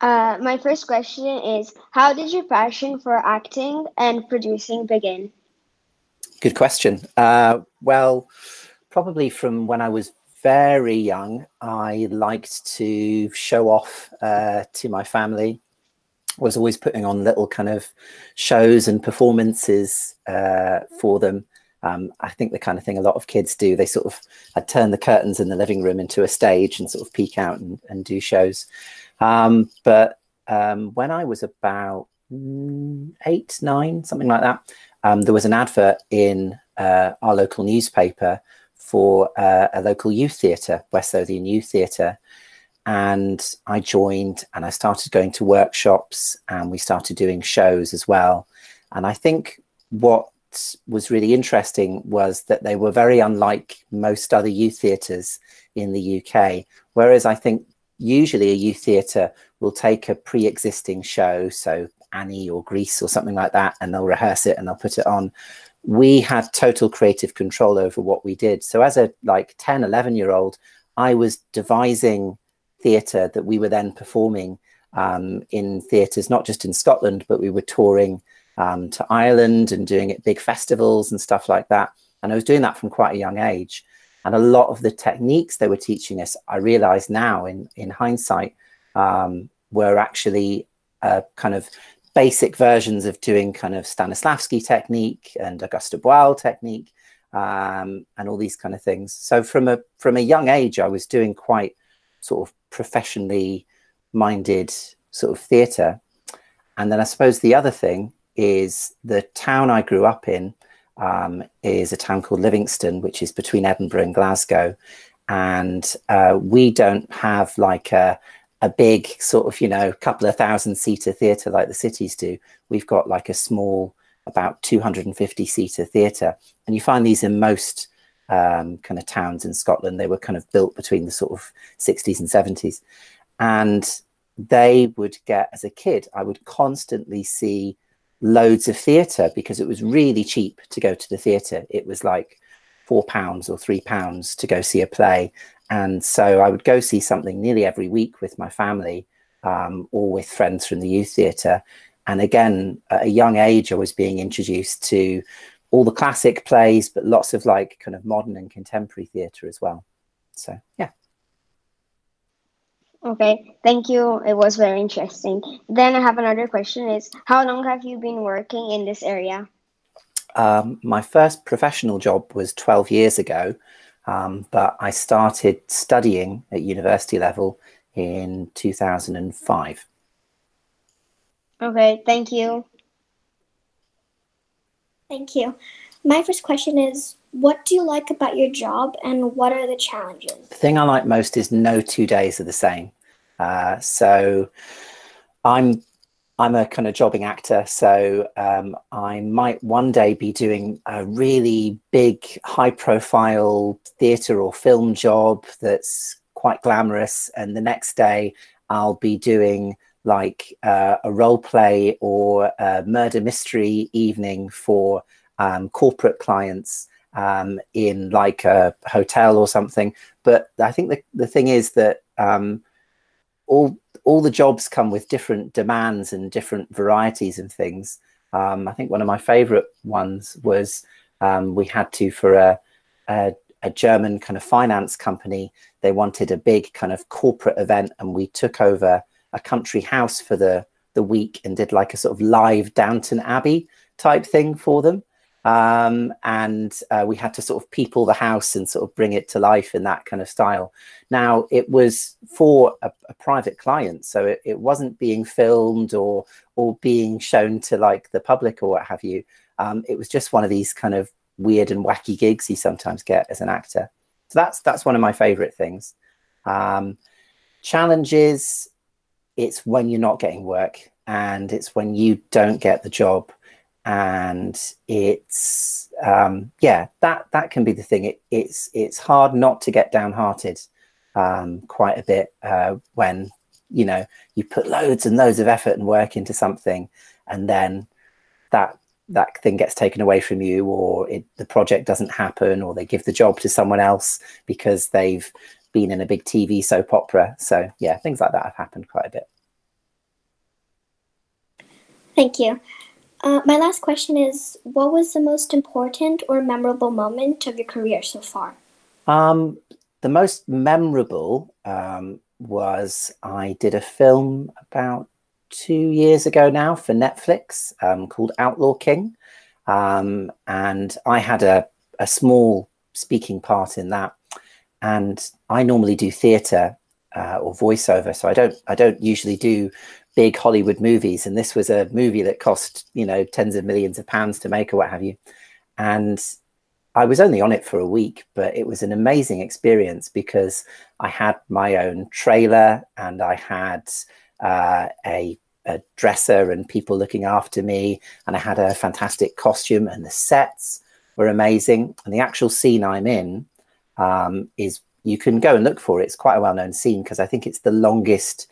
Uh, my first question is How did your passion for acting and producing begin? Good question. Uh, well, probably from when I was very young, I liked to show off uh, to my family. Was always putting on little kind of shows and performances uh, for them. Um, I think the kind of thing a lot of kids do. They sort of I'd turn the curtains in the living room into a stage and sort of peek out and, and do shows. Um, but um, when I was about eight, nine, something like that, um, there was an advert in uh, our local newspaper for uh, a local youth theatre, West Lothian Youth Theatre. And I joined and I started going to workshops and we started doing shows as well. And I think what was really interesting was that they were very unlike most other youth theatres in the UK. Whereas I think usually a youth theatre will take a pre-existing show, so Annie or Grease or something like that, and they'll rehearse it and they'll put it on. We had total creative control over what we did. So as a like 10, 11 year old, I was devising theatre that we were then performing um, in theatres, not just in Scotland, but we were touring um, to Ireland and doing it big festivals and stuff like that. And I was doing that from quite a young age. And a lot of the techniques they were teaching us, I realize now in, in hindsight, um, were actually uh, kind of basic versions of doing kind of Stanislavski technique and Augusto Boal technique um, and all these kind of things. So from a from a young age, I was doing quite sort of professionally minded sort of theatre. And then I suppose the other thing is the town I grew up in um, is a town called Livingston, which is between Edinburgh and Glasgow. And uh, we don't have like a, a big sort of, you know, couple of thousand seater theatre like the cities do. We've got like a small, about 250 seater theatre. And you find these in most um, kind of towns in Scotland. They were kind of built between the sort of 60s and 70s. And they would get, as a kid, I would constantly see loads of theatre because it was really cheap to go to the theatre. It was like four pounds or three pounds to go see a play. And so I would go see something nearly every week with my family um, or with friends from the youth theatre. And again, at a young age, I was being introduced to all the classic plays, but lots of like kind of modern and contemporary theatre as well. So, yeah. Okay, thank you. It was very interesting. Then I have another question is how long have you been working in this area? Um, my first professional job was 12 years ago, um, but I started studying at university level in 2005. Okay, thank you. Thank you. My first question is what do you like about your job and what are the challenges? The thing I like most is no two days are the same. Uh, so I'm I'm a kind of jobbing actor, so um, I might one day be doing a really big, high-profile theatre or film job that's quite glamorous, and the next day I'll be doing like uh, a role play or a murder mystery evening for um, corporate clients um, in like a hotel or something. But I think the, the thing is that um, all all the jobs come with different demands and different varieties of things. Um, I think one of my favorite ones was um, we had to for a, a, a German kind of finance company. They wanted a big kind of corporate event, and we took over a country house for the the week and did like a sort of live Downton Abbey type thing for them um, and uh, we had to sort of people the house and sort of bring it to life in that kind of style. Now it was for a, a private client, so it, it, wasn't being filmed or or being shown to like the public or what have you. Um, it was just one of these kind of weird and wacky gigs you sometimes get as an actor. So that's that's one of my favorite things. Um, challenges, it's when you're not getting work and it's when you don't get the job and it's um, yeah that that can be the thing. It, it's it's hard not to get downhearted um, quite a bit uh, when you know you put loads and loads of effort and work into something and then that that thing gets taken away from you or it, the project doesn't happen or they give the job to someone else because they've been in a big tv soap opera. So yeah things like that have happened quite a bit. Thank you. Uh, my last question is What was the most important or memorable moment of your career so far? Um, the most memorable um, was I did a film about two years ago now for Netflix um, called Outlaw King. Um, and I had a, a small speaking part in that. And I normally do theatre uh, or voiceover, so I don't I don't usually do big Hollywood movies. And this was a movie that cost you know tens of millions of pounds to make or what have you. And I was only on it for a week, but it was an amazing experience because I had my own trailer and I had uh, a, a, dresser and people looking after me, and I had a fantastic costume, and the sets were amazing. And the actual scene I'm in um, is you can go and look for it. It's quite a well known scene because I think it's the longest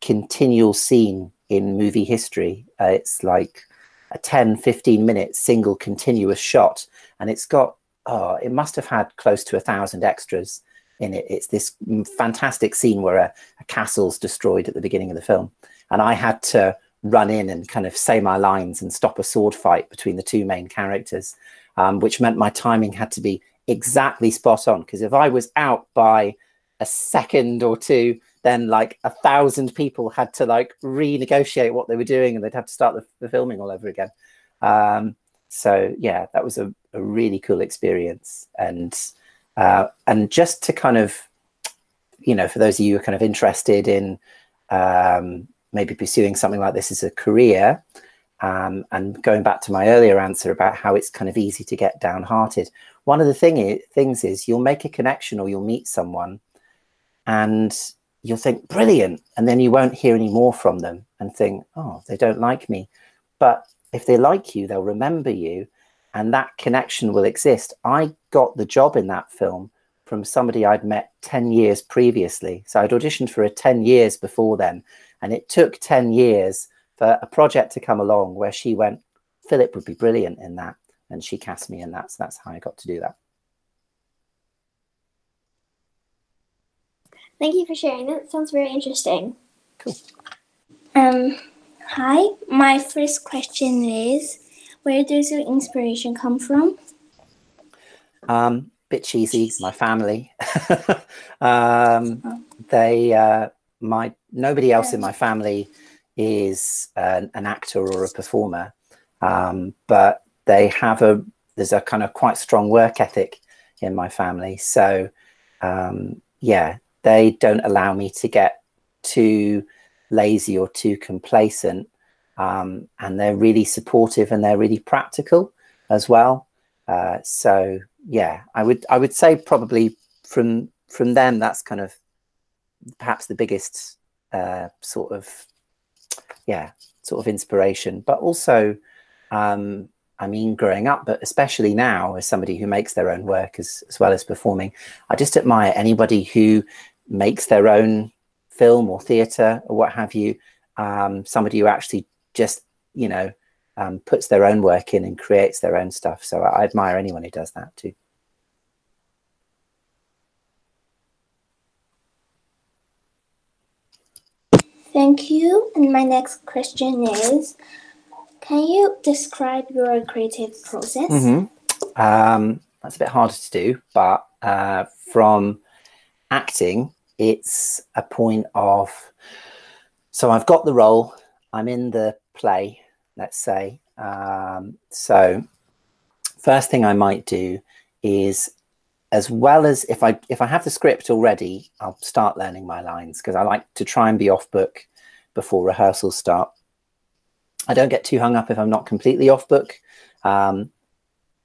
continual scene in movie history. Uh, it's like a 10, 15 minute single continuous shot. And it's got, oh, it must have had close to a thousand extras in it. It's this fantastic scene where a, a castle's destroyed at the beginning of the film. And I had to run in and kind of say my lines and stop a sword fight between the two main characters, um, which meant my timing had to be exactly spot on. Because if I was out by a second or two, then like a thousand people had to like renegotiate what they were doing and they'd have to start the, the filming all over again. Um, so yeah, that was a, a, really cool experience. And uh, and just to kind of, you know, for those of you who are kind of interested in um, maybe pursuing something like this as a career, um, and going back to my earlier answer about how it's kind of easy to get downhearted, one of the thing is, things is you'll make a connection or you'll meet someone and you'll think brilliant. And then you won't hear any more from them and think oh they don't like me. But if they like you they'll remember you and that connection will exist. I got the job in that film from somebody i'd met 10 years previously. So i'd auditioned for a 10 years before then and it took 10 years for a project to come along where she went philip would be brilliant in that and she cast me in that so that's how i got to do that Thank you for sharing. That sounds very interesting. Cool. Um, hi. My first question is, where does your inspiration come from? Um, bit cheesy. My family. um. They, uh, my nobody else in my family is an, an actor or a performer, um, but they have a there's a kind of quite strong work ethic in my family. So um, yeah, they don't allow me to get too lazy or too complacent. Um, and they're really supportive and they're really practical as well. Uh, so yeah, I would I would say probably from from them that's kind of perhaps the biggest uh, sort of yeah sort of inspiration. But also, um, I mean, growing up, but especially now as somebody who makes their own work as as well as performing, I just admire anybody who makes their own film or theatre or what have you. Um, somebody who actually just, you know, um, puts their own work in and creates their own stuff. So I, I admire anyone who does that too. Thank you. And my next question is Can you describe your creative process? Mm-hmm. Um, that's a bit harder to do, but uh, from acting, it's a point of so I've got the role, I'm in the play, let's say. Um, so first thing I might do is as well as if I if I have the script already, I'll start learning my lines because I like to try and be off book before rehearsals start. I don't get too hung up if I'm not completely off book um,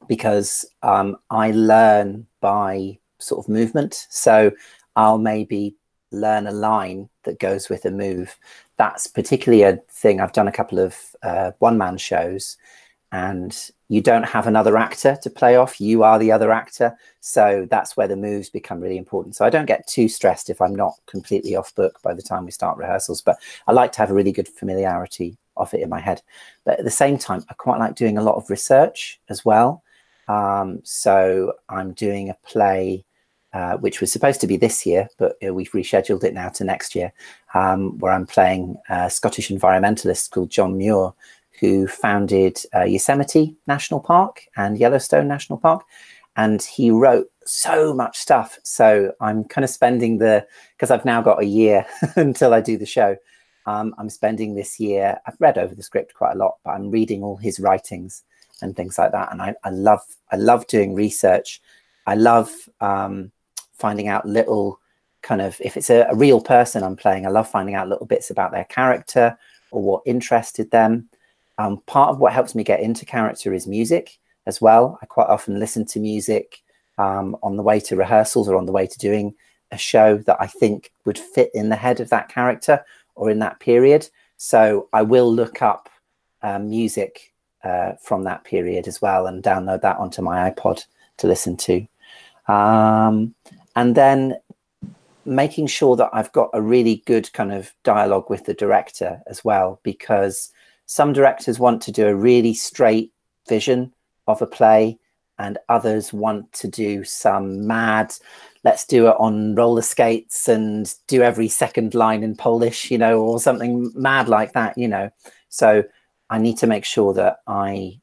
because um, I learn by sort of movement. So I'll maybe learn a line that goes with a move. That's particularly a thing. I've done a couple of uh, one man shows, and you don't have another actor to play off. You are the other actor. So that's where the moves become really important. So I don't get too stressed if I'm not completely off book by the time we start rehearsals, but I like to have a really good familiarity of it in my head. But at the same time, I quite like doing a lot of research as well. Um, so I'm doing a play uh, which was supposed to be this year, but uh, we've rescheduled it now to next year, um, where I'm playing a Scottish environmentalist called John Muir, who founded uh, Yosemite National Park and Yellowstone National Park. And he wrote so much stuff. So I'm kind of spending the, because I've now got a year until I do the show. Um, I'm spending this year, I've read over the script quite a lot, but I'm reading all his writings and things like that. And I, I love, I love doing research. I love um, finding out little kind of, if it's a, a real person I'm playing, I love finding out little bits about their character or what interested them. Um, part of what helps me get into character is music as well. I quite often listen to music um, on the way to rehearsals or on the way to doing a show that I think would fit in the head of that character or in that period. So I will look up uh, music uh, from that period as well and download that onto my iPod to listen to. Um, and then making sure that I've got a really good kind of dialogue with the director as well, because some directors want to do a really straight vision of a play and others want to do some mad let's do it on roller skates and do every second line in polish you know or something mad like that you know so i need to make sure that i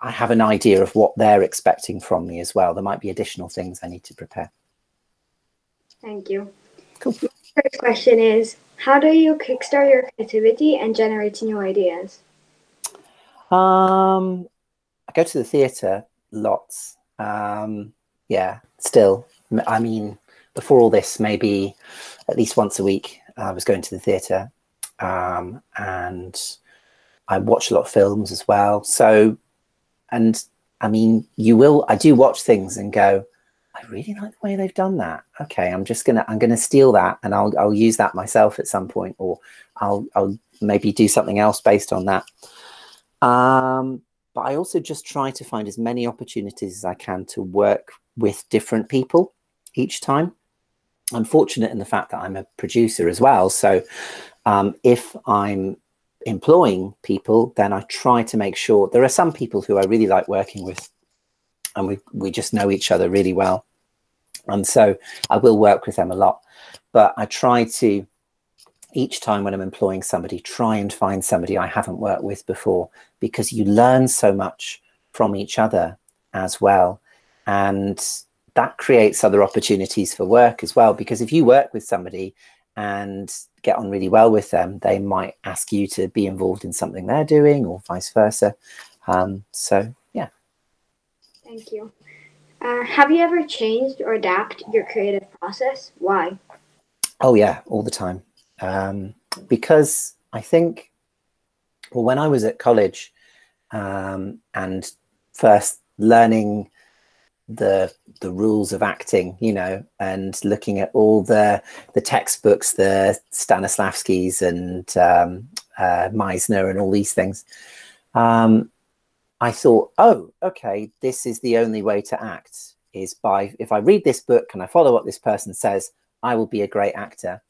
i have an idea of what they're expecting from me as well there might be additional things i need to prepare Thank you. Cool. First question is How do you kickstart your creativity and generate new ideas? um i go to the theater lots um yeah still i mean before all this maybe at least once a week i was going to the theater um and i watch a lot of films as well. So and i mean you will i do watch things and go i really like the way they've done that. Okay i'm just gonna i'm gonna steal that and i'll i'll use that myself at some point or i'll i'll maybe do something else based on that. Um, but I also just try to find as many opportunities as I can to work with different people each time. I'm fortunate in the fact that I'm a producer as well. So um, if I'm employing people, then I try to make sure there are some people who I really like working with and we, we just know each other really well. And so I will work with them a lot. But I try to each time when I'm employing somebody, try and find somebody I haven't worked with before because you learn so much from each other as well. And that creates other opportunities for work as well. Because if you work with somebody and get on really well with them, they might ask you to be involved in something they're doing or vice versa. Um, so, yeah. Thank you. Uh, have you ever changed or adapted your creative process? Why? Oh, yeah, all the time. Um, because I think, well, when I was at college um, and first learning the the rules of acting, you know, and looking at all the the textbooks, the Stanislavskis and um, uh, Meisner and all these things, um, I thought, oh, okay, this is the only way to act is by if I read this book and I follow what this person says, I will be a great actor.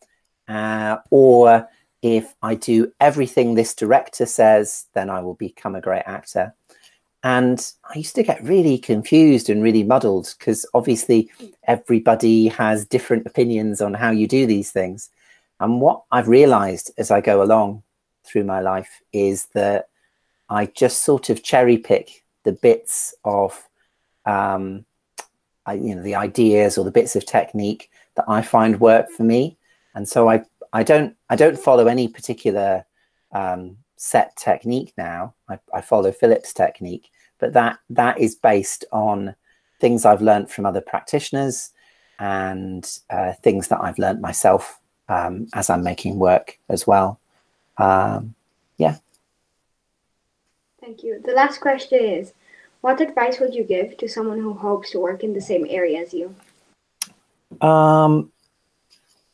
Uh, or if I do everything this director says, then I will become a great actor. And I used to get really confused and really muddled because obviously everybody has different opinions on how you do these things. And what I've realized as I go along through my life is that I just sort of cherry pick the bits of, um, I, you know, the ideas or the bits of technique that I find work for me. And so I, I don't, I don't follow any particular um, set technique now. I, I follow Philip's technique, but that that is based on things I've learned from other practitioners and uh, things that I've learned myself um, as I'm making work as well. Um, yeah. Thank you. The last question is What advice would you give to someone who hopes to work in the same area as you? Um,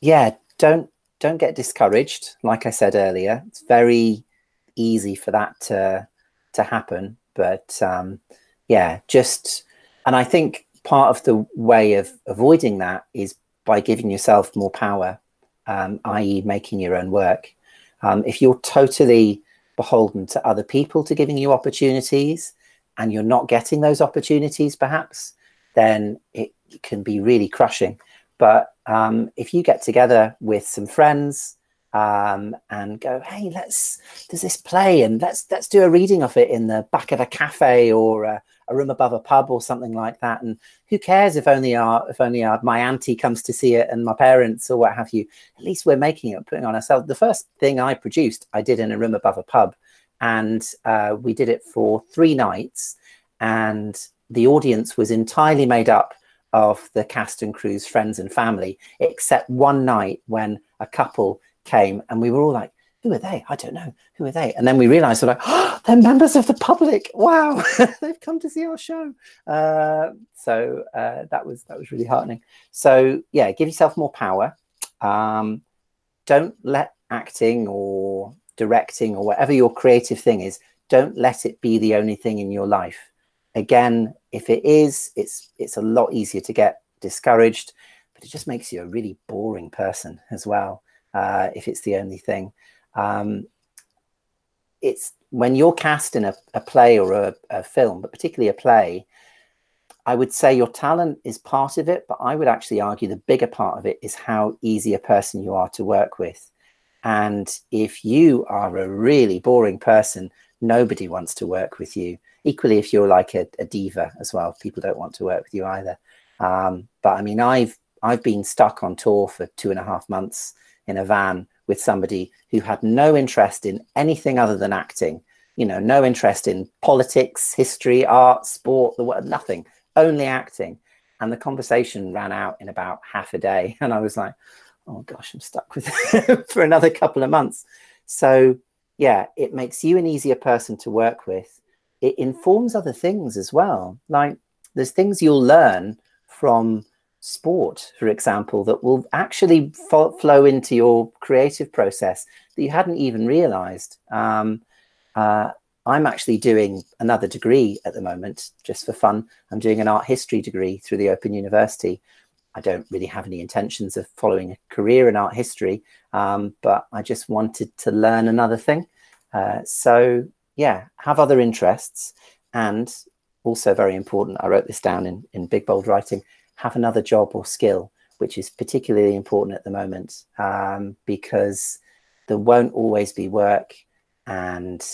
yeah, don't don't get discouraged. Like I said earlier, it's very easy for that to to happen. But um, yeah, just and I think part of the way of avoiding that is by giving yourself more power, um, i.e., making your own work. Um, if you're totally beholden to other people to giving you opportunities, and you're not getting those opportunities, perhaps, then it can be really crushing. But um, if you get together with some friends um, and go, hey, let's there's this play and let's let's do a reading of it in the back of a cafe or a, a room above a pub or something like that. And who cares if only our if only our my auntie comes to see it and my parents or what have you. At least we're making it, putting on ourselves. The first thing I produced, I did in a room above a pub, and uh, we did it for three nights, and the audience was entirely made up of the cast and crew's friends and family, except one night when a couple came and we were all like, who are they? I don't know. Who are they? And then we realized we're like, oh, they're members of the public. Wow, they've come to see our show. Uh, so uh, that was that was really heartening. So yeah, give yourself more power. Um, don't let acting or directing or whatever your creative thing is, don't let it be the only thing in your life. Again, if it is, it's it's a lot easier to get discouraged, but it just makes you a really boring person as well uh, if it's the only thing. Um, it's when you're cast in a, a play or a, a, film, but particularly a play, I would say your talent is part of it, but I would actually argue the bigger part of it is how easy a person you are to work with. And if you are a really boring person, nobody wants to work with you equally if you're like a, a, diva as well people don't want to work with you either um, but i mean i've i've been stuck on tour for two and a half months in a van with somebody who had no interest in anything other than acting. You know no interest in politics history art sport the word nothing only acting. And the conversation ran out in about half a day and i was like oh gosh i'm stuck with it for another couple of months. So yeah it makes you an easier person to work with. It informs other things as well. Like there's things you'll learn from sport, for example, that will actually fo- flow into your creative process that you hadn't even realized. Um, uh, I'm actually doing another degree at the moment, just for fun. I'm doing an art history degree through the Open University. I don't really have any intentions of following a career in art history, um, but I just wanted to learn another thing. Uh, so yeah, have other interests and also very important, I wrote this down in, in big bold writing, have another job or skill, which is particularly important at the moment um, because there won't always be work and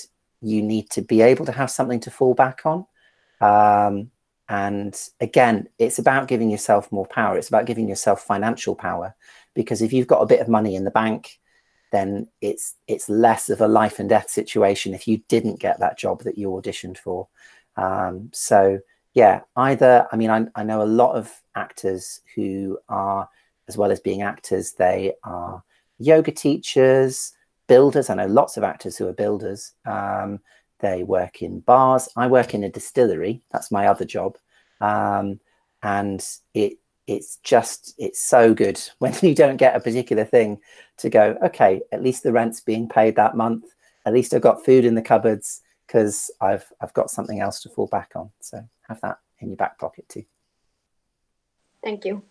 you need to be able to have something to fall back on. Um, and again, it's about giving yourself more power. It's about giving yourself financial power because if you've got a bit of money in the bank then it's it's less of a life and death situation if you didn't get that job that you auditioned for. Um, so yeah, either I mean I, I know a lot of actors who are as well as being actors, they are yoga teachers, builders. I know lots of actors who are builders. Um, they work in bars. I work in a distillery. That's my other job. Um, and it it's just it's so good when you don't get a particular thing to go okay at least the rent's being paid that month at least i've got food in the cupboards because i've i've got something else to fall back on so have that in your back pocket too. Thank you